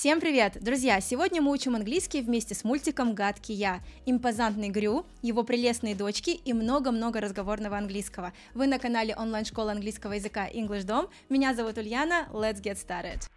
Всем привет! Друзья, сегодня мы учим английский вместе с мультиком «Гадкий я». Импозантный Грю, его прелестные дочки и много-много разговорного английского. Вы на канале онлайн-школы английского языка English Dom. Меня зовут Ульяна. Let's get started!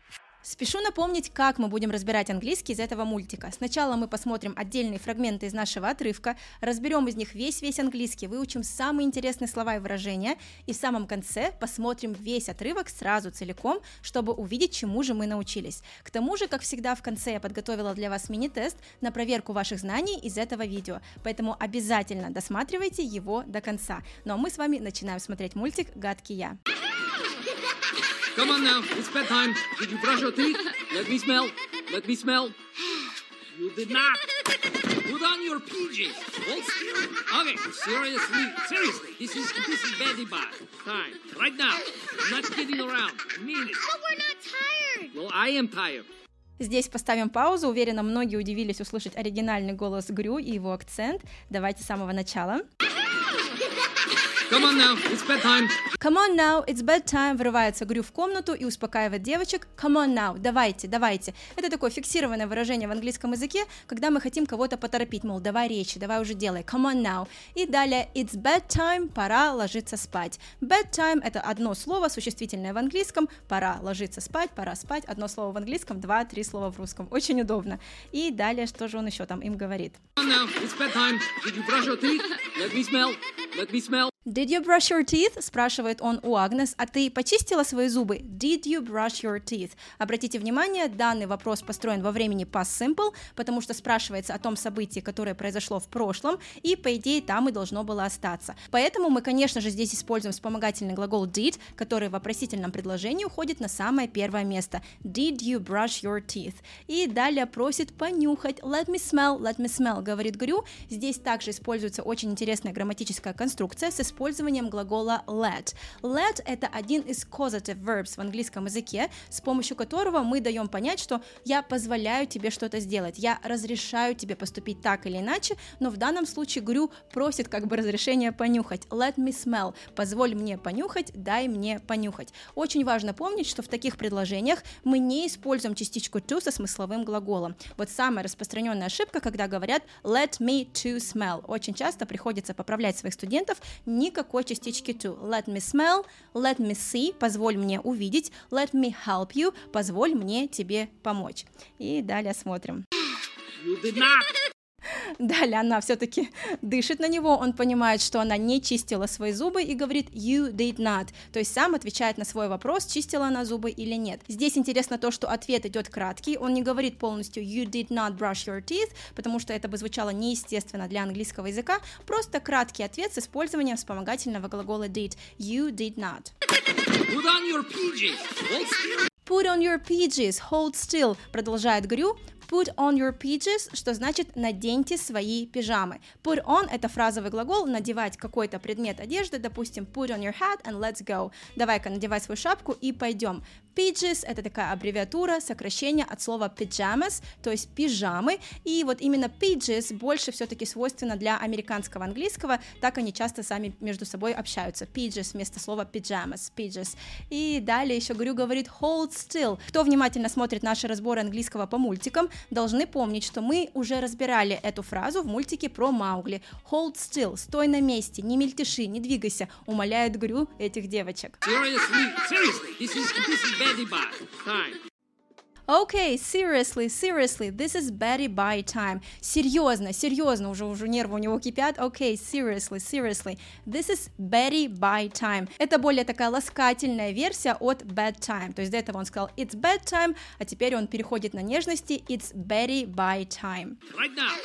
Спешу напомнить, как мы будем разбирать английский из этого мультика. Сначала мы посмотрим отдельные фрагменты из нашего отрывка, разберем из них весь-весь английский, выучим самые интересные слова и выражения, и в самом конце посмотрим весь отрывок сразу целиком, чтобы увидеть, чему же мы научились. К тому же, как всегда, в конце я подготовила для вас мини-тест на проверку ваших знаний из этого видео, поэтому обязательно досматривайте его до конца. Ну а мы с вами начинаем смотреть мультик «Гадкий я». Come on now, it's bedtime. Did you brush your teeth? Let me smell. Let me smell. You did not. Put on your PJs. Hold still. Okay, seriously, seriously. This is this is very bad. Time. Right now. I'm not kidding around. I mean it. But we're not tired. Well, I am tired. Здесь поставим паузу. Уверена, многие удивились услышать оригинальный голос Грю и его акцент. Давайте с самого начала. Come on now, it's bedtime. Come on now, it's bedtime. Врывается Грю в комнату и успокаивает девочек. Come on now, давайте, давайте. Это такое фиксированное выражение в английском языке, когда мы хотим кого-то поторопить, мол, давай речи, давай уже делай. Come on now. И далее, it's bedtime, пора ложиться спать. Bedtime – это одно слово, существительное в английском. Пора ложиться спать, пора спать. Одно слово в английском, два-три слова в русском. Очень удобно. И далее, что же он еще там им говорит? Come on now, it's bedtime. Did you brush your teeth? Let me smell. Let me smell. Did you brush your teeth? спрашивает он у Агнес. А ты почистила свои зубы? Did you brush your teeth? Обратите внимание, данный вопрос построен во времени past simple, потому что спрашивается о том событии, которое произошло в прошлом, и по идее там и должно было остаться. Поэтому мы, конечно же, здесь используем вспомогательный глагол did, который в вопросительном предложении уходит на самое первое место. Did you brush your teeth? И далее просит понюхать. Let me smell, let me smell, говорит Грю. Здесь также используется очень интересная грамматическая конструкция с использованием глагола let. Let – это один из causative verbs в английском языке, с помощью которого мы даем понять, что я позволяю тебе что-то сделать, я разрешаю тебе поступить так или иначе, но в данном случае Грю просит как бы разрешения понюхать. Let me smell. Позволь мне понюхать, дай мне понюхать. Очень важно помнить, что в таких предложениях мы не используем частичку to со смысловым глаголом. Вот самая распространенная ошибка, когда говорят let me to smell. Очень часто приходится поправлять своих студентов, никакой частички to. Let me smell, let me see, позволь мне увидеть, let me help you, позволь мне тебе помочь. И далее смотрим. You did not. Далее она все-таки дышит на него, он понимает, что она не чистила свои зубы и говорит you did not, то есть сам отвечает на свой вопрос, чистила она зубы или нет. Здесь интересно то, что ответ идет краткий, он не говорит полностью you did not brush your teeth, потому что это бы звучало неестественно для английского языка, просто краткий ответ с использованием вспомогательного глагола did, you did not. Put on your PJs. Hold still. Продолжает Грю. Put on your PJs, что значит наденьте свои пижамы. Put on это фразовый глагол, надевать какой-то предмет одежды, допустим, put on your hat and let's go. Давай-ка надевай свою шапку и пойдем. PJs это такая аббревиатура, сокращение от слова pyjamas, то есть пижамы. И вот именно PJs больше все-таки свойственно для американского английского, так они часто сами между собой общаются. PJs вместо слова pyjamas, PJs. И далее еще Грю говорит hold still. Кто внимательно смотрит наши разборы английского по мультикам, должны помнить, что мы уже разбирали эту фразу в мультике про Маугли. Hold still, стой на месте, не мельтеши, не двигайся, умоляет Грю этих девочек. Okay, seriously, seriously, this is Betty by time. Серьезно, серьезно, уже, уже нервы у него кипят. Okay, seriously, seriously, this is Betty by time. Это более такая ласкательная версия от bedtime. То есть до этого он сказал it's bedtime, а теперь он переходит на нежности it's Betty by time. Right now.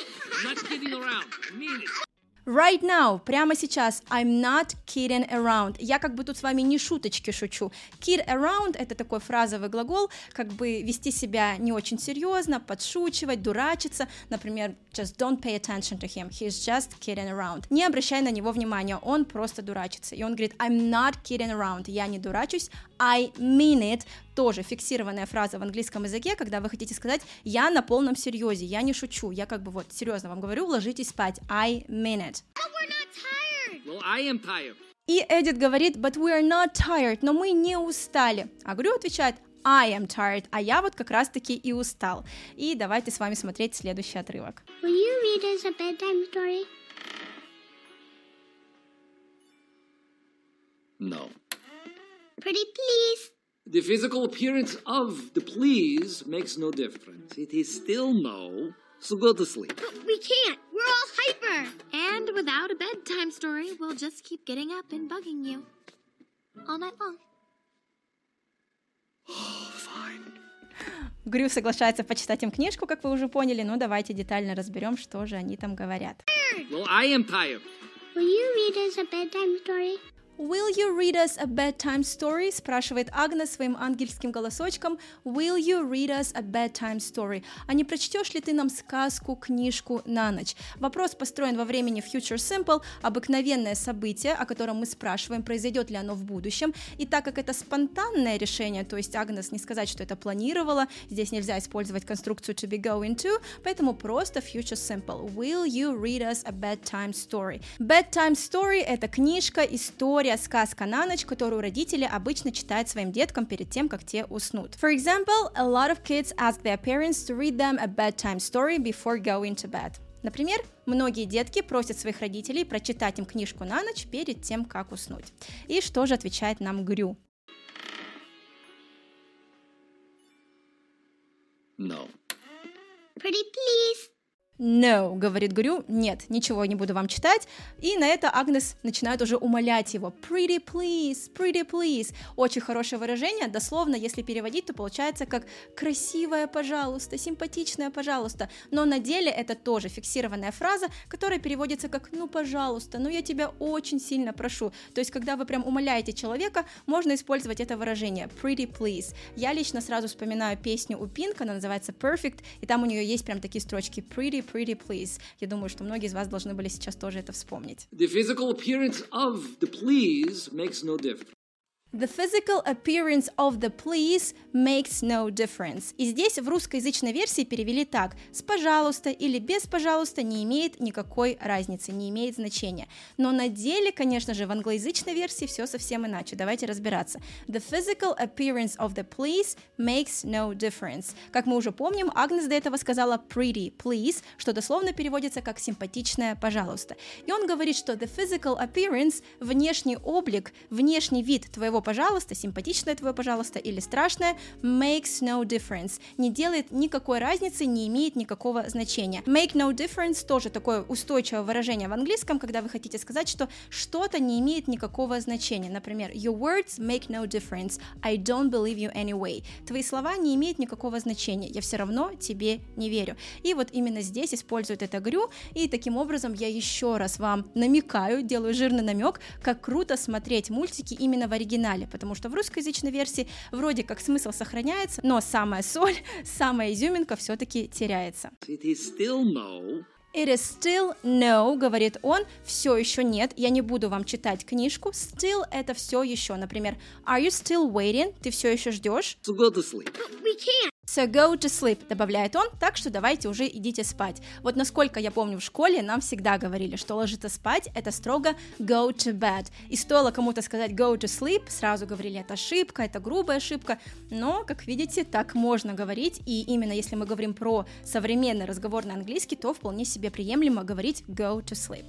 Not kidding around. Mean it. Right now, прямо сейчас, I'm not kidding around. Я как бы тут с вами не шуточки шучу. Kid around — это такой фразовый глагол, как бы вести себя не очень серьезно, подшучивать, дурачиться. Например, just don't pay attention to him. He's just kidding around. Не обращай на него внимания, он просто дурачится. И он говорит, I'm not kidding around. Я не дурачусь, I mean it. Тоже фиксированная фраза в английском языке, когда вы хотите сказать «я на полном серьезе», «я не шучу», я как бы вот серьезно вам говорю, ложитесь спать, I mean it. Well, I am tired. И Эдит говорит, but we are not tired, но мы не устали. А Грю отвечает, I am tired, а я вот как раз-таки и устал. И давайте с вами смотреть следующий отрывок. Will you read us a bedtime story? No. Pretty please. The physical appearance of the please makes no difference. It is still no, so go to sleep. But we can't. We're all hyper. And without a bedtime story, we'll just keep getting up and bugging you. All night long. Fine. Грю соглашается почитать им книжку, как вы уже поняли, но давайте детально разберем, что же они там говорят. Well, I am tired. Will you read us a bedtime story? Will you read us a bedtime story? спрашивает Агнес своим ангельским голосочком. Will you read us a bedtime story? А не прочтешь ли ты нам сказку, книжку на ночь? Вопрос построен во времени future simple, обыкновенное событие, о котором мы спрашиваем, произойдет ли оно в будущем. И так как это спонтанное решение, то есть Агнес не сказать, что это планировала, здесь нельзя использовать конструкцию to be going to, поэтому просто future simple. Will you read us a bedtime story? Bedtime story — это книжка, история, сказка на ночь, которую родители обычно читают своим деткам перед тем, как те уснут. For example, a lot of kids ask their parents to read them a bedtime story before going to bed. Например, многие детки просят своих родителей прочитать им книжку на ночь перед тем, как уснуть. И что же отвечает нам Грю? No. Pretty please. No, говорит Грю, нет, ничего не буду вам читать. И на это Агнес начинает уже умолять его. Pretty please, pretty please. Очень хорошее выражение, дословно, если переводить, то получается как красивая, пожалуйста, симпатичная, пожалуйста. Но на деле это тоже фиксированная фраза, которая переводится как ну, пожалуйста, ну я тебя очень сильно прошу. То есть, когда вы прям умоляете человека, можно использовать это выражение pretty please. Я лично сразу вспоминаю песню у Пинк, она называется Perfect, и там у нее есть прям такие строчки pretty pretty please. Я думаю, что многие из вас должны были сейчас тоже это вспомнить. The physical appearance of the please makes no difference. The physical appearance of the please makes no difference. И здесь в русскоязычной версии перевели так. С пожалуйста или без пожалуйста не имеет никакой разницы, не имеет значения. Но на деле, конечно же, в англоязычной версии все совсем иначе. Давайте разбираться. The physical appearance of the please makes no difference. Как мы уже помним, Агнес до этого сказала pretty please, что дословно переводится как симпатичная пожалуйста. И он говорит, что the physical appearance, внешний облик, внешний вид твоего пожалуйста, симпатичное твое пожалуйста или страшное, makes no difference, не делает никакой разницы, не имеет никакого значения. Make no difference тоже такое устойчивое выражение в английском, когда вы хотите сказать, что что-то не имеет никакого значения. Например, your words make no difference, I don't believe you anyway. Твои слова не имеют никакого значения, я все равно тебе не верю. И вот именно здесь используют это грю, и таким образом я еще раз вам намекаю, делаю жирный намек, как круто смотреть мультики именно в оригинале, потому что в русскоязычной версии вроде как смысл сохраняется, но самая соль, самая изюминка все-таки теряется. It is still no, It is still no, говорит он, все еще нет, я не буду вам читать книжку. Still это все еще, например, Are you still waiting? Ты все еще ждешь? so go to sleep. But we can't. So go to sleep, добавляет он, так что давайте уже идите спать. Вот насколько я помню в школе, нам всегда говорили, что ложиться спать это строго go to bed. И стоило кому-то сказать go to sleep, сразу говорили, это ошибка, это грубая ошибка. Но, как видите, так можно говорить, и именно если мы говорим про современный разговорный английский, то вполне себе приемлемо говорить go to sleep.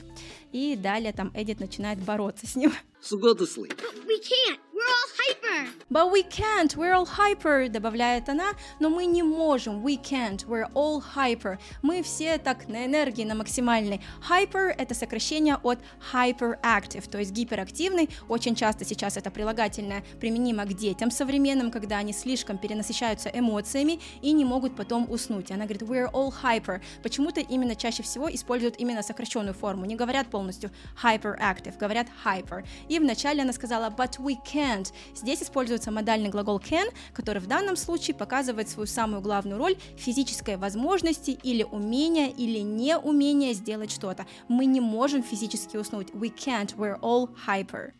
И далее там Эдит начинает бороться с ним. So go to sleep. But we can't. We're all hyper. But we can't, we're all hyper, добавляет она, но мы не можем, we can't, we're all hyper. Мы все так на энергии, на максимальной. Hyper — это сокращение от hyperactive, то есть гиперактивный. Очень часто сейчас это прилагательное применимо к детям современным, когда они слишком перенасыщаются эмоциями и не могут потом уснуть. Она говорит, we're all hyper. Почему-то именно чаще всего используют именно сокращенную форму, не говорят полностью hyperactive, говорят hyper. И вначале она сказала, but we can't. Здесь используется модальный глагол can, который в данном случае показывает свою самую главную роль физической возможности или умения или неумения сделать что-то. Мы не можем физически уснуть. We can't, we're all hyper.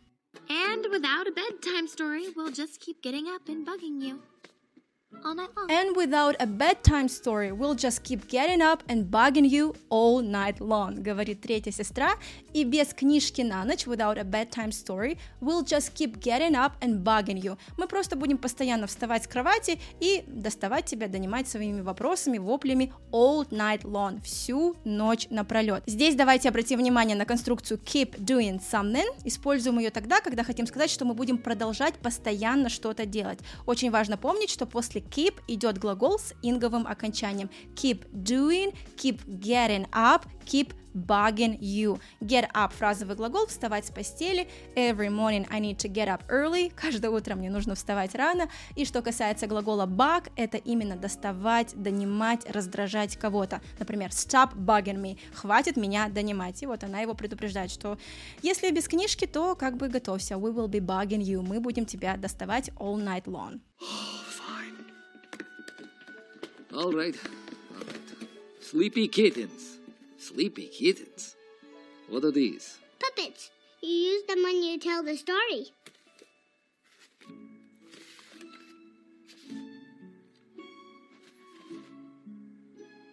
And without a bedtime story, we'll just keep getting up and bugging you. And without a bedtime story, we'll just keep getting up and bugging you all night long, говорит третья сестра. И без книжки на ночь, without a bedtime story, we'll just keep getting up and bugging you. Мы просто будем постоянно вставать с кровати и доставать тебя, донимать своими вопросами, воплями all night long, всю ночь напролет. Здесь давайте обратим внимание на конструкцию keep doing something. Используем ее тогда, когда хотим сказать, что мы будем продолжать постоянно что-то делать. Очень важно помнить, что после keep идет глагол с инговым окончанием. Keep doing, keep getting up, keep bugging you. Get up – фразовый глагол, вставать с постели. Every morning I need to get up early. Каждое утро мне нужно вставать рано. И что касается глагола bug, это именно доставать, донимать, раздражать кого-то. Например, stop bugging me. Хватит меня донимать. И вот она его предупреждает, что если без книжки, то как бы готовься. We will be bugging you. Мы будем тебя доставать all night long. All right. All right. Sleepy kittens. Sleepy kittens. What are these? Puppets. You use them when you tell the story.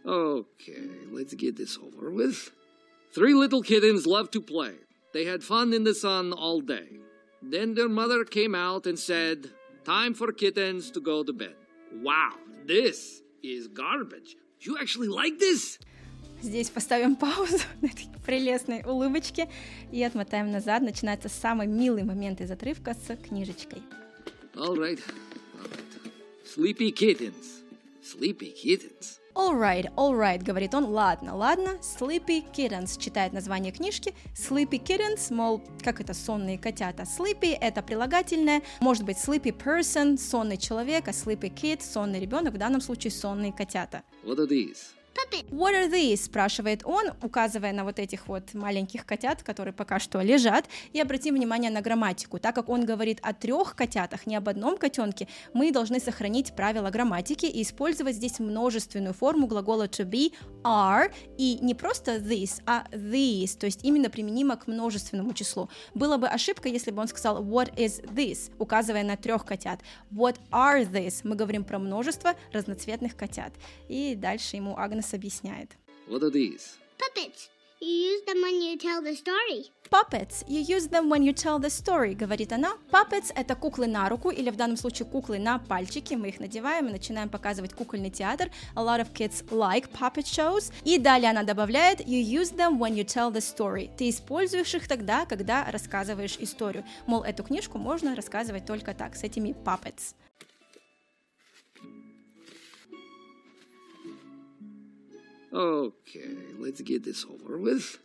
Okay, let's get this over with. Three little kittens loved to play. They had fun in the sun all day. Then their mother came out and said, Time for kittens to go to bed. Wow, this is garbage. You actually like this? Здесь поставим паузу на этой прелестной улыбочке и отмотаем назад. Начинается самый милый момент из отрывка с книжечкой. All right, all right. Sleepy kittens. Sleepy kittens. Alright, alright, говорит он, ладно, ладно. Sleepy Kittens читает название книжки. Sleepy Kittens, мол, как это сонные котята. Sleepy это прилагательное, может быть sleepy person, сонный человек, а sleepy kid, сонный ребенок, в данном случае сонные котята. What are these? What are these? спрашивает он, указывая на вот этих вот маленьких котят, которые пока что лежат. И обратим внимание на грамматику. Так как он говорит о трех котятах, не об одном котенке, мы должны сохранить правила грамматики и использовать здесь множественную форму глагола to be, are, и не просто this, а these, то есть именно применимо к множественному числу. Было бы ошибка, если бы он сказал what is this, указывая на трех котят. What are these? Мы говорим про множество разноцветных котят. И дальше ему Агнес объясняет. What are these? Puppets. You use them when you tell the story. Puppets. You use them when you tell the story, говорит она. Puppets — это куклы на руку, или в данном случае куклы на пальчики. Мы их надеваем и начинаем показывать кукольный театр. A lot of kids like puppet shows. И далее она добавляет You use them when you tell the story. Ты используешь их тогда, когда рассказываешь историю. Мол, эту книжку можно рассказывать только так, с этими puppets. Okay, let's get this over with.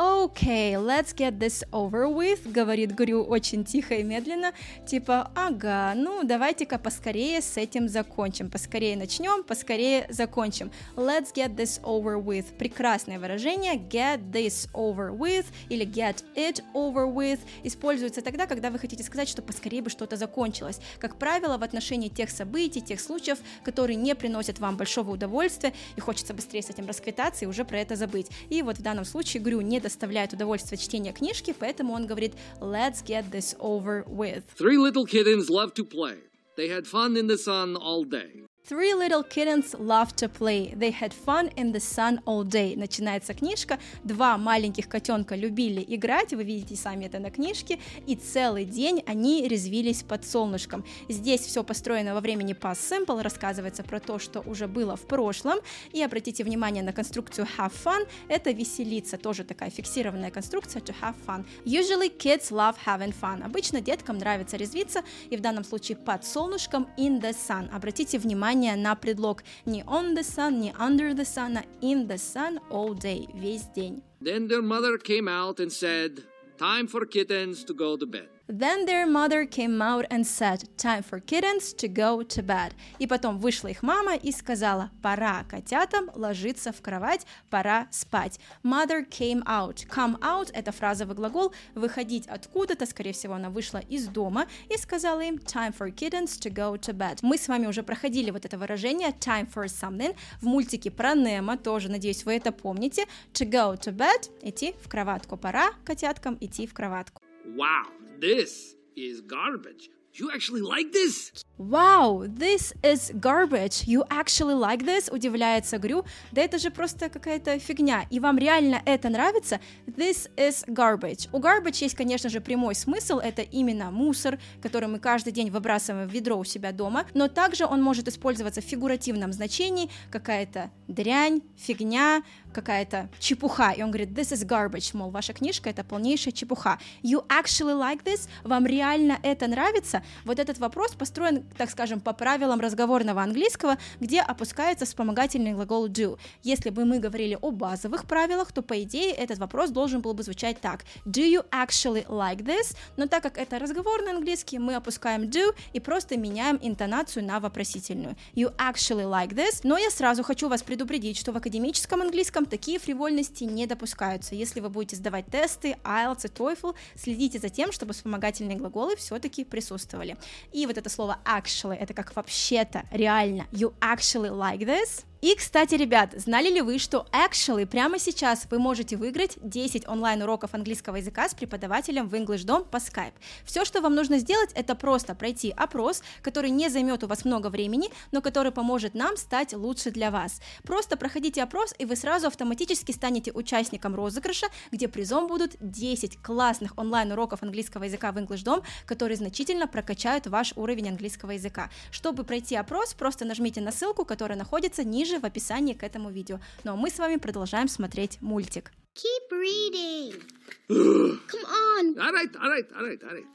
Okay, let's get this over with, говорит Грю очень тихо и медленно, типа, ага, ну давайте-ка поскорее с этим закончим, поскорее начнем, поскорее закончим. Let's get this over with. Прекрасное выражение, get this over with или get it over with используется тогда, когда вы хотите сказать, что поскорее бы что-то закончилось. Как правило, в отношении тех событий, тех случаев, которые не приносят вам большого удовольствия, и хочется быстрее с этим расквитаться и уже про это забыть. И вот в данном случае Грю не доставляет удовольствие чтения книжки, поэтому он говорит «let's get this over with». Three little kittens loved to play. They had fun in the sun all day. Three little kittens love to play. They had fun in the sun all day. Начинается книжка. Два маленьких котенка любили играть, вы видите сами это на книжке, и целый день они резвились под солнышком. Здесь все построено во времени past simple, рассказывается про то, что уже было в прошлом, и обратите внимание на конструкцию have fun, это веселиться, тоже такая фиксированная конструкция to have fun. Usually kids love having fun. Обычно деткам нравится резвиться, и в данном случае под солнышком in the sun. Обратите внимание на предлог не on the sun, не under the sun, а in the sun all day, весь день. Then their mother came out and said, Time for kittens to go to bed. Then their mother came out and said, time for kittens to go to bed. И потом вышла их мама и сказала, пора котятам ложиться в кровать, пора спать. Mother came out. Come out – это фразовый глагол, выходить откуда-то, скорее всего, она вышла из дома и сказала им, time for kittens to go to bed. Мы с вами уже проходили вот это выражение, time for something, в мультике про Немо, тоже, надеюсь, вы это помните. To go to bed – идти в кроватку, пора котяткам идти в кроватку. Wow, this is garbage. You actually like this? Wow, this is garbage. You actually like this? Удивляется Грю. Да это же просто какая-то фигня. И вам реально это нравится? This is garbage. У garbage есть, конечно же, прямой смысл. Это именно мусор, который мы каждый день выбрасываем в ведро у себя дома. Но также он может использоваться в фигуративном значении. Какая-то дрянь, фигня, какая-то чепуха. И он говорит, this is garbage. Мол, ваша книжка это полнейшая чепуха. You actually like this? Вам реально это нравится? Вот этот вопрос построен, так скажем, по правилам разговорного английского, где опускается вспомогательный глагол do. Если бы мы говорили о базовых правилах, то, по идее, этот вопрос должен был бы звучать так. Do you actually like this? Но так как это разговорный английский, мы опускаем do и просто меняем интонацию на вопросительную. You actually like this? Но я сразу хочу вас предупредить, что в академическом английском такие фривольности не допускаются. Если вы будете сдавать тесты, IELTS и TOEFL, следите за тем, чтобы вспомогательные глаголы все-таки присутствовали. И вот это слово actually, это как вообще-то, реально. You actually like this? И, кстати, ребят, знали ли вы, что actually прямо сейчас вы можете выиграть 10 онлайн-уроков английского языка с преподавателем в English Dom по Skype? Все, что вам нужно сделать, это просто пройти опрос, который не займет у вас много времени, но который поможет нам стать лучше для вас. Просто проходите опрос, и вы сразу автоматически станете участником розыгрыша, где призом будут 10 классных онлайн-уроков английского языка в English Dom, которые значительно прокачают ваш уровень английского языка. Чтобы пройти опрос, просто нажмите на ссылку, которая находится ниже ниже в описании к этому видео. Ну а мы с вами продолжаем смотреть мультик. Keep reading. Come on. All right, all right, all right, all right.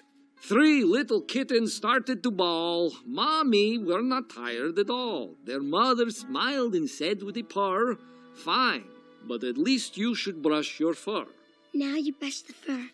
Three little kittens started to bawl. Mommy were not tired at all. Their mother smiled and said with a purr, Fine, but at least you should brush your fur. Now you brush the fur.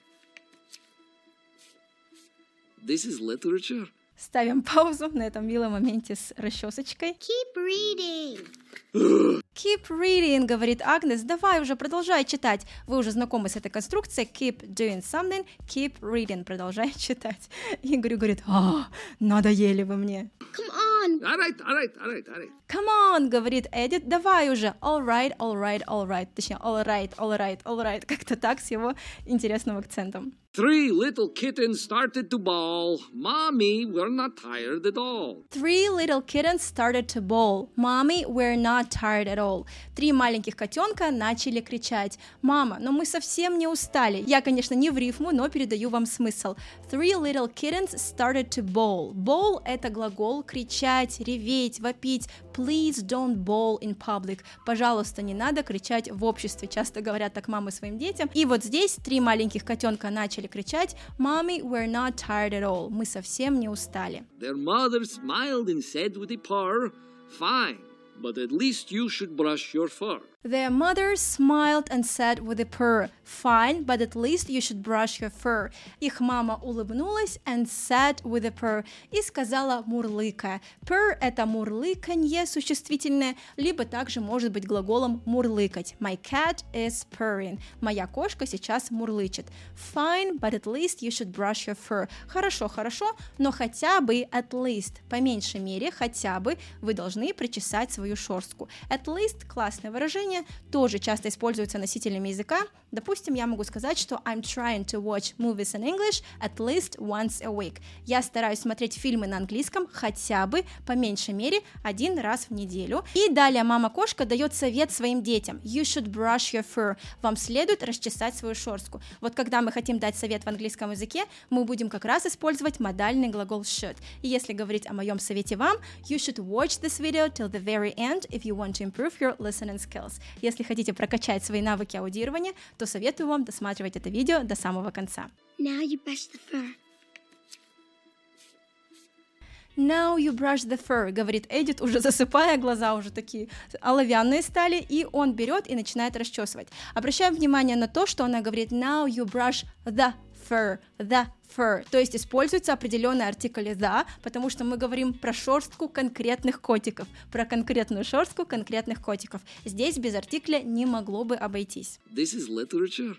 This is literature. Ставим паузу на этом милом моменте с расчесочкой. Keep reading. Keep reading, говорит Агнес. Давай уже продолжай читать. Вы уже знакомы с этой конструкцией. Keep doing something, keep reading. Продолжай читать. И Игорь говорит, а, надоели вы мне. Come on. All right, all right, all right, all right. Come on, говорит Эдит, давай уже. All right, all right, all right. Точнее, all right, all right, all right. Как-то так с его интересным акцентом. Three little kittens started to bawl. Mommy were not tired at all. Three little kittens started to bawl. Mommy, we're not tired at all. Три маленьких котенка начали кричать. Мама, но мы совсем не устали. Я, конечно, не в рифму, но передаю вам смысл. Three little kittens started to bawl. Bawl — это глагол кричать, реветь, вопить. Please don't bawl in public. Пожалуйста, не надо кричать в обществе. Часто говорят так мамы своим детям. И вот здесь три маленьких котенка начали кричать «Mommy, we're not tired at all». Мы совсем не устали. Their mother smiled and said with a purr, Fine, but at least you should brush your fur. Their mother smiled and said with a purr, Fine, but at least you should brush your fur. Их мама улыбнулась and said with a purr и сказала мурлыкая. Purr — это мурлыканье существительное, либо также может быть глаголом мурлыкать. My cat is purring. Моя кошка сейчас мурлычет. Fine, but at least you should brush your fur. Хорошо, хорошо, но хотя бы at least, по меньшей мере, хотя бы вы должны причесать свою шерстку. At least — классное выражение, тоже часто используется носителями языка. Допустим, я могу сказать, что I'm trying to watch movies in English at least once a week. Я стараюсь смотреть фильмы на английском хотя бы, по меньшей мере, один раз в неделю. И далее мама-кошка дает совет своим детям. You should brush your fur. Вам следует расчесать свою шерстку. Вот когда мы хотим дать совет в английском языке, мы будем как раз использовать модальный глагол should. И если говорить о моем совете вам, you should watch this video till the very end if you want to improve your listening skills. Если хотите прокачать свои навыки аудирования, то советую вам досматривать это видео до самого конца. Now you brush the fur. Now you brush the fur, говорит Эдит, уже засыпая, глаза уже такие оловянные стали, и он берет и начинает расчесывать. Обращаем внимание на то, что она говорит now you brush the fur, the fur, то есть используется определенный артикль the, потому что мы говорим про шерстку конкретных котиков, про конкретную шерстку конкретных котиков. Здесь без артикля не могло бы обойтись. This is literature.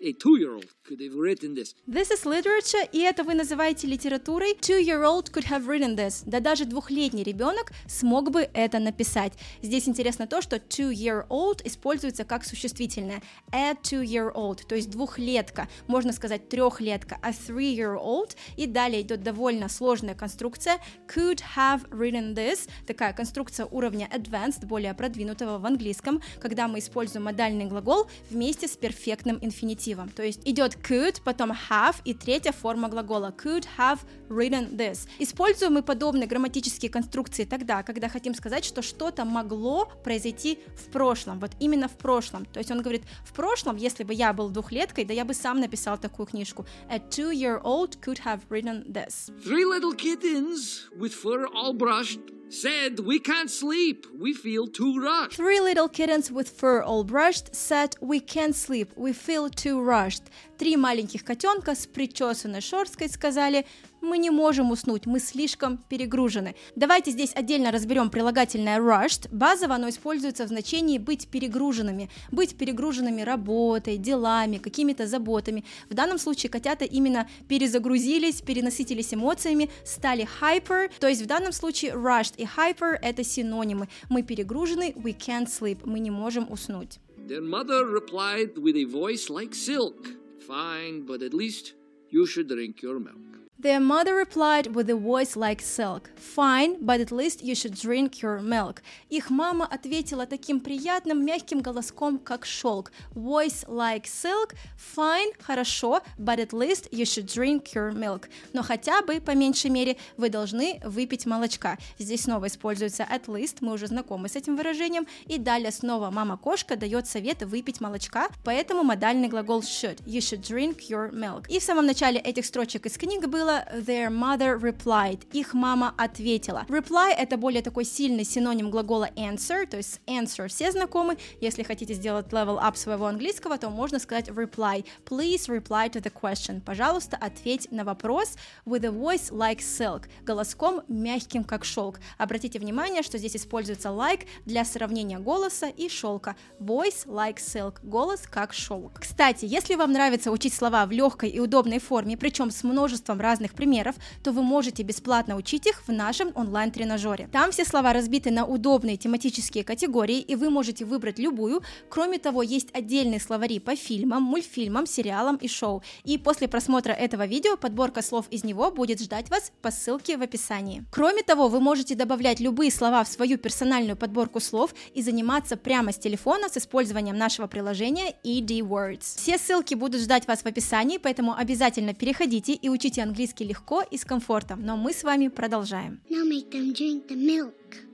A two-year-old could have written this. This is literature, и это вы называете литературой. Two-year-old could have written this. Да даже двухлетний ребенок смог бы это написать. Здесь интересно то, что two-year-old используется как существительное. A two-year-old, то есть двухлетка. Можно сказать трехлетка. A three-year-old. И далее идет довольно сложная конструкция. Could have written this. Такая конструкция уровня advanced, более продвинутого в английском, когда мы используем модальный глагол вместе с перфектным инфинитивом инфинитивом. То есть идет could, потом have и третья форма глагола could have written this. Используем мы подобные грамматические конструкции тогда, когда хотим сказать, что что-то могло произойти в прошлом, вот именно в прошлом. То есть он говорит, в прошлом, если бы я был двухлеткой, да я бы сам написал такую книжку. A two-year-old could have written this. Three little kittens with fur all brushed said, We can't sleep. We feel too rushed. Three little kittens with fur all brushed said, We can't sleep. We feel too rushed. Три маленьких котенка с причесанной шерсткой сказали, мы не можем уснуть, мы слишком перегружены. Давайте здесь отдельно разберем прилагательное rushed. Базово оно используется в значении быть перегруженными, быть перегруженными работой, делами, какими-то заботами. В данном случае котята именно перезагрузились, перенасытились эмоциями, стали hyper, то есть в данном случае rushed и hyper это синонимы. Мы перегружены, we can't sleep, мы не можем уснуть. Their mother replied with a voice like silk. Fine, but at least you should drink your milk. Their mother replied with a voice like silk. Fine, but at least you should drink your milk. Их мама ответила таким приятным, мягким голоском, как шелк. Voice like silk. Fine, хорошо, but at least you should drink your milk. Но хотя бы, по меньшей мере, вы должны выпить молочка. Здесь снова используется at least, мы уже знакомы с этим выражением. И далее снова мама-кошка дает совет выпить молочка, поэтому модальный глагол should. You should drink your milk. И в самом начале этих строчек из книги было было their mother replied, их мама ответила. Reply это более такой сильный синоним глагола answer, то есть answer все знакомы. Если хотите сделать level up своего английского, то можно сказать reply. Please reply to the question. Пожалуйста, ответь на вопрос with a voice like silk, голоском мягким как шелк. Обратите внимание, что здесь используется like для сравнения голоса и шелка. Voice like silk, голос как шелк. Кстати, если вам нравится учить слова в легкой и удобной форме, причем с множеством разных разных примеров, то вы можете бесплатно учить их в нашем онлайн-тренажере. Там все слова разбиты на удобные тематические категории, и вы можете выбрать любую. Кроме того, есть отдельные словари по фильмам, мультфильмам, сериалам и шоу. И после просмотра этого видео подборка слов из него будет ждать вас по ссылке в описании. Кроме того, вы можете добавлять любые слова в свою персональную подборку слов и заниматься прямо с телефона с использованием нашего приложения ED Words. Все ссылки будут ждать вас в описании, поэтому обязательно переходите и учите английский по-английски легко и с комфортом, но мы с вами продолжаем. Now make them drink the milk.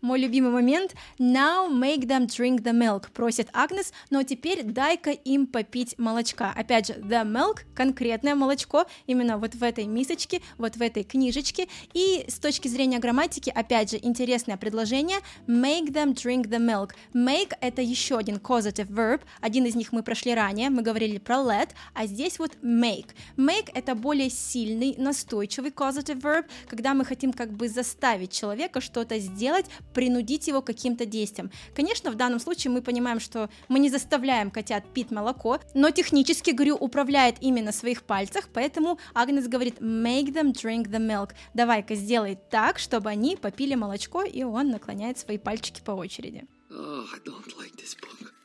Мой любимый момент «Now make them drink the milk», просит Агнес, но теперь дай-ка им попить молочка. Опять же, the milk – конкретное молочко, именно вот в этой мисочке, вот в этой книжечке. И с точки зрения грамматики, опять же, интересное предложение «make them drink the milk». Make – это еще один causative verb, один из них мы прошли ранее, мы говорили про let, а здесь вот make. Make – это более сильный, настойчивый causative verb, когда мы хотим как бы заставить человека что-то сделать, принудить его каким-то действиям. Конечно, в данном случае мы понимаем, что мы не заставляем котят пить молоко, но технически Грю управляет ими на своих пальцах, поэтому Агнес говорит make them drink the milk. Давай-ка сделай так, чтобы они попили молочко, и он наклоняет свои пальчики по очереди. Oh, I don't like this book.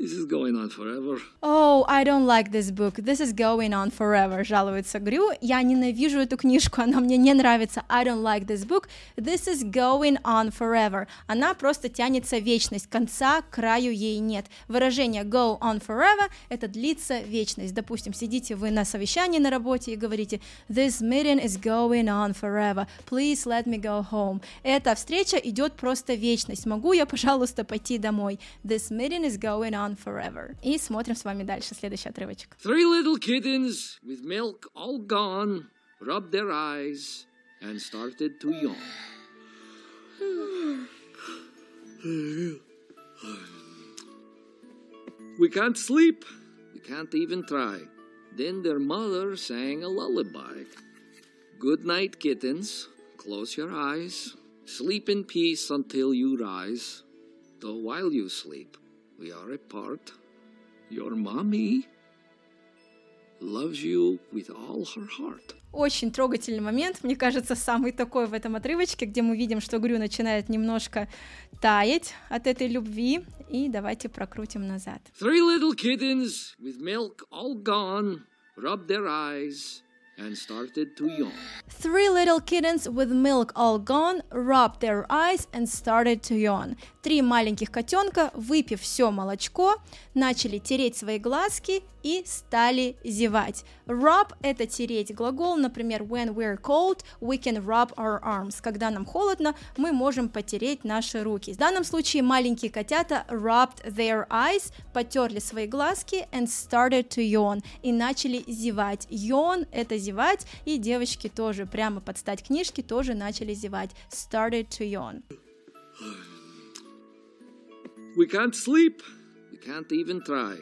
This is going on forever. Oh, I don't like this book. This is going on forever, жалуется Грю. Я ненавижу эту книжку, она мне не нравится. I don't like this book. This is going on forever. Она просто тянется вечность, конца, краю ей нет. Выражение go on forever — это длится вечность. Допустим, сидите вы на совещании на работе и говорите This meeting is going on forever. Please let me go home. Эта встреча идет просто вечность. Могу я, пожалуйста, пойти домой? This meeting is going on on forever. И смотрим с вами дальше следующий отрывочек. Three little kittens with milk all gone rubbed their eyes and started to yawn. We can't sleep. We can't even try. Then their mother sang a lullaby. Good night, kittens. Close your eyes. Sleep in peace until you rise. Though while you sleep, we are apart. Your mommy loves you with all her heart. Очень трогательный момент, мне кажется, самый такой в этом отрывочке, где мы видим, что Грю начинает немножко таять от этой любви. И давайте прокрутим назад. Three little kittens with milk all gone rubbed their eyes and started to yawn. Three little kittens with milk all gone rubbed their eyes and started to yawn. Три маленьких котенка, выпив все молочко, начали тереть свои глазки и стали зевать. Rub – это тереть глагол, например, when we're cold, we can rub our arms. Когда нам холодно, мы можем потереть наши руки. В данном случае маленькие котята rubbed their eyes, потерли свои глазки and started to yawn и начали зевать. Yawn – это зевать, и девочки тоже прямо под стать книжки тоже начали зевать. Started to yawn. We can't sleep. We can't even try.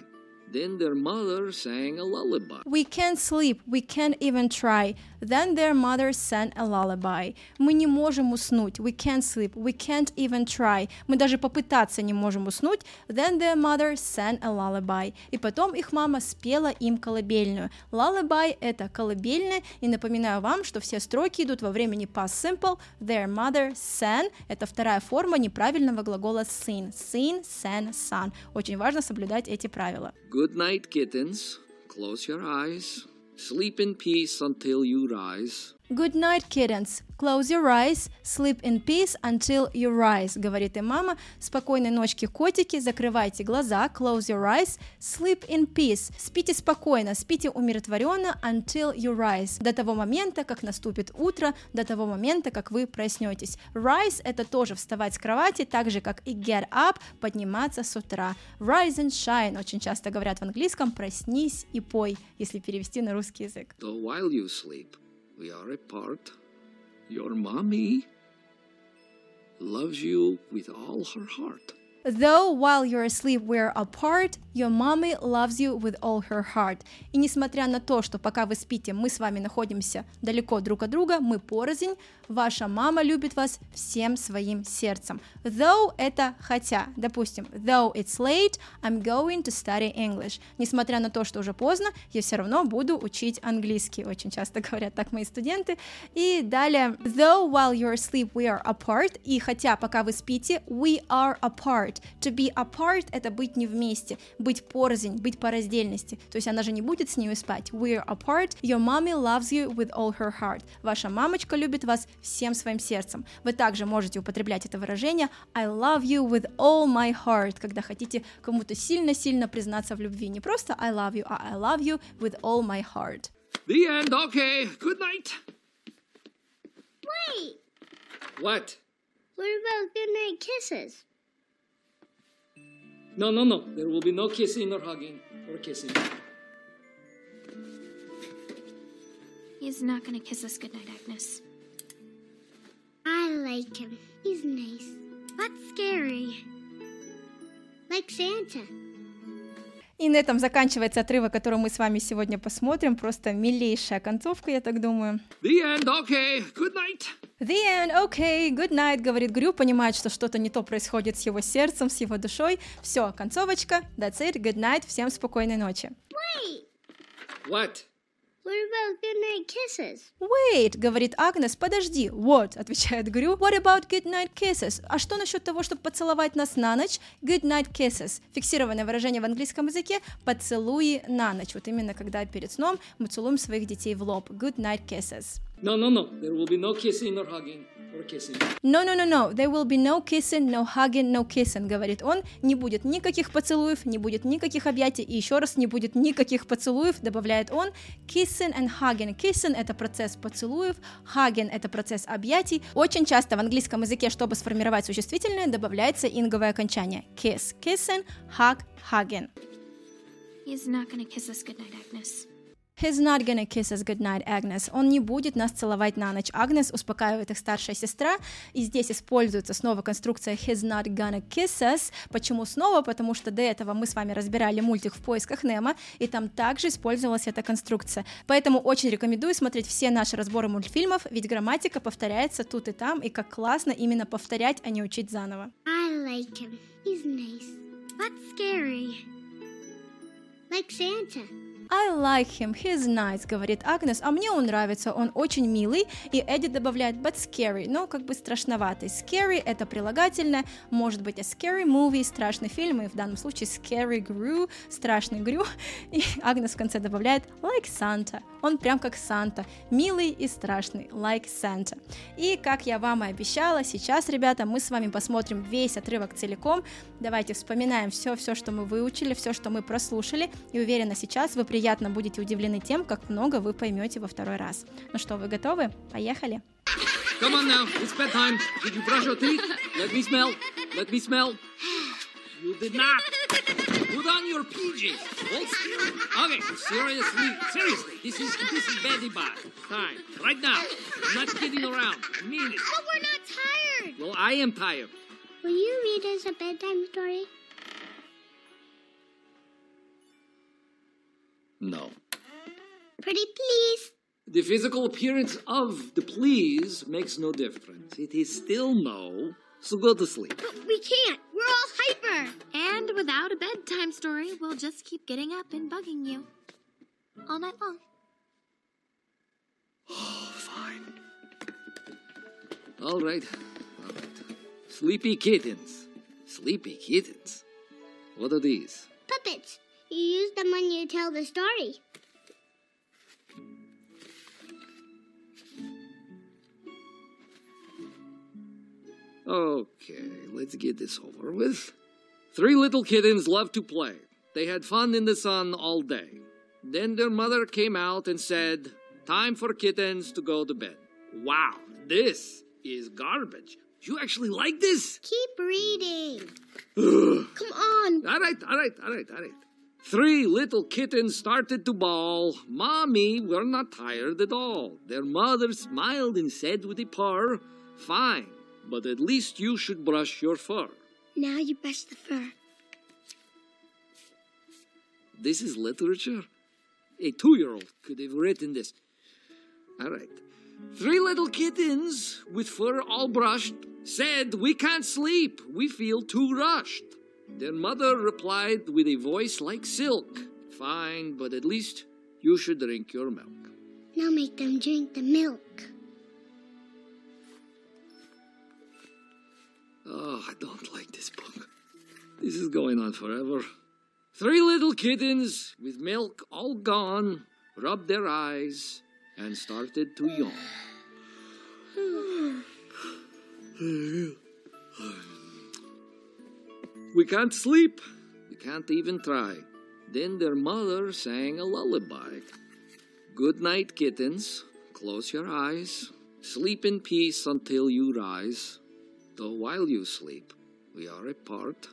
Then their mother sang a lullaby. We can't sleep, we can't even try. Then their mother sang a lullaby. Мы не можем уснуть. We can't sleep, we can't even try. Мы даже попытаться не можем уснуть. Then their mother sang a lullaby. И потом их мама спела им колыбельную. Lullaby — это колыбельная. И напоминаю вам, что все строки идут во времени past simple. Their mother sang — это вторая форма неправильного глагола sing. Sing, sang, sun. Очень важно соблюдать эти правила. Good night, kittens. Close your eyes. Sleep in peace until you rise. Good night, kittens. Close your eyes, sleep in peace until you rise, говорит и мама. Спокойной ночки, котики, закрывайте глаза, close your eyes, sleep in peace. Спите спокойно, спите умиротворенно until you rise. До того момента, как наступит утро, до того момента, как вы проснетесь. Rise – это тоже вставать с кровати, так же, как и get up – подниматься с утра. Rise and shine – очень часто говорят в английском «проснись и пой», если перевести на русский язык. While you sleep, we are apart. Your mommy loves you with all her heart. Though while you're asleep we're apart, your mommy loves you with all her heart. И несмотря на то, что пока вы спите, мы с вами находимся далеко друг от друга, мы порознь, ваша мама любит вас всем своим сердцем. Though это хотя. Допустим, though it's late, I'm going to study English. Несмотря на то, что уже поздно, я все равно буду учить английский. Очень часто говорят так мои студенты. И далее, though while you're asleep we are apart. И хотя пока вы спите, we are apart. To be apart — это быть не вместе, быть порознь, быть по раздельности. То есть она же не будет с ней спать. We're apart. Your mommy loves you with all her heart. Ваша мамочка любит вас всем своим сердцем. Вы также можете употреблять это выражение I love you with all my heart, когда хотите кому-то сильно-сильно признаться в любви. Не просто I love you, а I love you with all my heart. The end. Okay. Good night. Wait! What? What about goodnight kisses? No, no, no. There will be no kissing or hugging or kissing. He's not gonna kiss us goodnight, Agnes. I like him. He's nice. But scary. Like Santa. И на этом заканчивается отрывок, который мы с вами сегодня посмотрим. Просто милейшая концовка, я так думаю. The end. Okay. Good night. The end, okay, good night, говорит Грю, понимает, что что-то не то происходит с его сердцем, с его душой. Все, концовочка, that's it, good night, всем спокойной ночи. Wait! What? What about goodnight kisses? Wait, говорит Агнес, подожди. What, отвечает Грю. What about good night kisses? А что насчет того, чтобы поцеловать нас на ночь? Good night kisses. Фиксированное выражение в английском языке поцелуи на ночь. Вот именно когда перед сном мы целуем своих детей в лоб. Good night kisses. No, no, no. There will be no kissing or hugging or kissing. No, no, no, no. There will be no kissing, no hugging, no kissing, говорит он. Не будет никаких поцелуев, не будет никаких объятий. И еще раз, не будет никаких поцелуев, добавляет он. Kissing and hugging. Kissing — это процесс поцелуев, hugging — это процесс объятий. Очень часто в английском языке, чтобы сформировать существительное, добавляется инговое окончание. Kiss, kissing, hug, hugging. He's not gonna kiss us goodnight, Agnes. He's not gonna kiss us goodnight, Agnes. Он не будет нас целовать на ночь. Агнес успокаивает их старшая сестра, и здесь используется снова конструкция he's not gonna kiss us. Почему снова? Потому что до этого мы с вами разбирали мультик в поисках Немо, и там также использовалась эта конструкция. Поэтому очень рекомендую смотреть все наши разборы мультфильмов, ведь грамматика повторяется тут и там, и как классно именно повторять, а не учить заново. I like him. He's nice. but scary. Like Santa. I like him, he's nice, говорит Агнес, а мне он нравится, он очень милый, и Эдди добавляет but scary, но как бы страшноватый. Scary это прилагательное, может быть a scary movie, страшный фильм, и в данном случае scary Gru, страшный Грю, и Агнес в конце добавляет like Santa, он прям как Санта, милый и страшный, like Santa. И как я вам и обещала, сейчас, ребята, мы с вами посмотрим весь отрывок целиком, давайте вспоминаем все-все, что мы выучили, все, что мы прослушали, и уверена, сейчас вы приятно будете удивлены тем, как много вы поймете во второй раз. Ну что, вы готовы? Поехали! Come on now, it's bedtime. Did you brush your teeth? Let me smell. Let me smell. You did not. Put on your PJs. Hold still. Okay, seriously, seriously. This is this is very bad. Time. Right now. I'm not kidding around. I mean it. But we're not tired. Well, I am tired. Will you read us a bedtime story? No. Pretty please. The physical appearance of the please makes no difference. It is still no. So go to sleep. But we can't. We're all hyper. And without a bedtime story, we'll just keep getting up and bugging you. All night long. Oh, fine. All right. All right. Sleepy kittens. Sleepy kittens. What are these? Puppets. You use them when you tell the story. Okay, let's get this over with. Three little kittens loved to play. They had fun in the sun all day. Then their mother came out and said, Time for kittens to go to bed. Wow, this is garbage. You actually like this? Keep reading. Come on. All right, all right, all right, all right. Three little kittens started to bawl. Mommy, we're not tired at all. Their mother smiled and said with a purr, Fine, but at least you should brush your fur. Now you brush the fur. This is literature? A two year old could have written this. All right. Three little kittens with fur all brushed said, We can't sleep. We feel too rushed. Their mother replied with a voice like silk, Fine, but at least you should drink your milk. Now make them drink the milk. Oh, I don't like this book. This is going on forever. Three little kittens with milk all gone rubbed their eyes and started to yawn. We can't sleep. We can't even try. Then their mother sang a lullaby. Good night, kittens. Close your eyes. Sleep in peace until you rise. Though while you sleep, we are apart.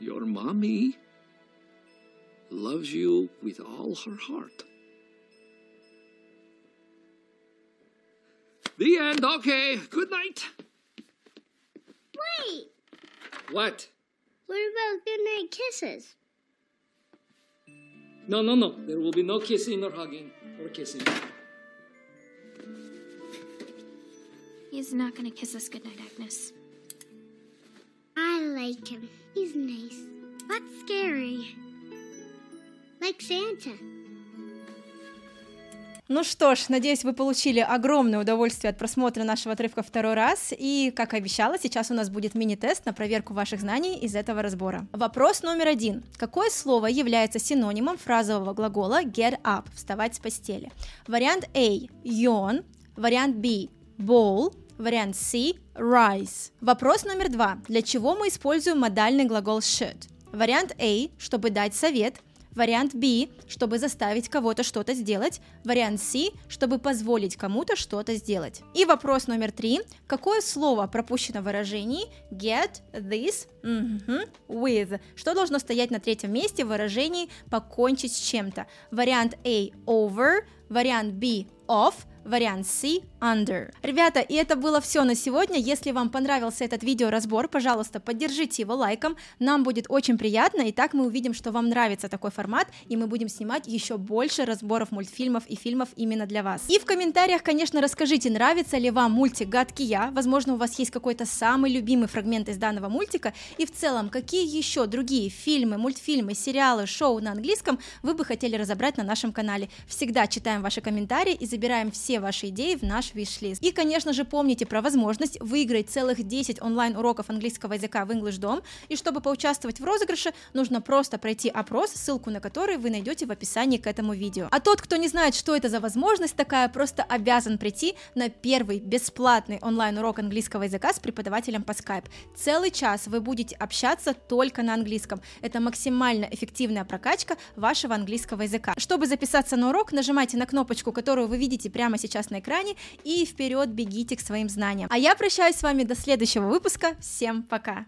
Your mommy loves you with all her heart. The end. Okay. Good night. Wait. What? What about goodnight kisses? No, no, no. There will be no kissing or hugging or kissing. He's not gonna kiss us goodnight, Agnes. I like him. He's nice. But scary. Like Santa. Ну что ж, надеюсь, вы получили огромное удовольствие от просмотра нашего отрывка второй раз. И, как обещала, сейчас у нас будет мини-тест на проверку ваших знаний из этого разбора. Вопрос номер один. Какое слово является синонимом фразового глагола get up – вставать с постели? Вариант A – yawn, вариант B – bowl, вариант C – rise. Вопрос номер два. Для чего мы используем модальный глагол should? Вариант A – чтобы дать совет – Вариант B, чтобы заставить кого-то что-то сделать. Вариант C, чтобы позволить кому-то что-то сделать. И вопрос номер три. Какое слово пропущено в выражении get this мгм, with? Что должно стоять на третьем месте в выражении покончить с чем-то? Вариант A over, вариант B off, вариант C under. Ребята, и это было все на сегодня. Если вам понравился этот видеоразбор, пожалуйста, поддержите его лайком. Нам будет очень приятно, и так мы увидим, что вам нравится такой формат, и мы будем снимать еще больше разборов мультфильмов и фильмов именно для вас. И в комментариях, конечно, расскажите, нравится ли вам мультик «Гадкий я», возможно, у вас есть какой-то самый любимый фрагмент из данного мультика, и в целом, какие еще другие фильмы, мультфильмы, сериалы, шоу на английском вы бы хотели разобрать на нашем канале. Всегда читаем ваши комментарии и забираем все ваши идеи в наш виш-лист. И, конечно же, помните про возможность выиграть целых 10 онлайн-уроков английского языка в English Dom, и чтобы поучаствовать в розыгрыше, нужно просто пройти опрос, ссылку на который вы найдете в описании к этому видео. А тот, кто не знает, что это за возможность такая, просто обязан прийти на первый бесплатный онлайн-урок английского языка с преподавателем по Skype. Целый час вы будете общаться только на английском. Это максимально эффективная прокачка вашего английского языка. Чтобы записаться на урок, нажимайте на кнопочку, которую вы видите прямо сейчас на экране, и вперед бегите к своим знаниям. А я прощаюсь с вами до следующего выпуска. Всем пока!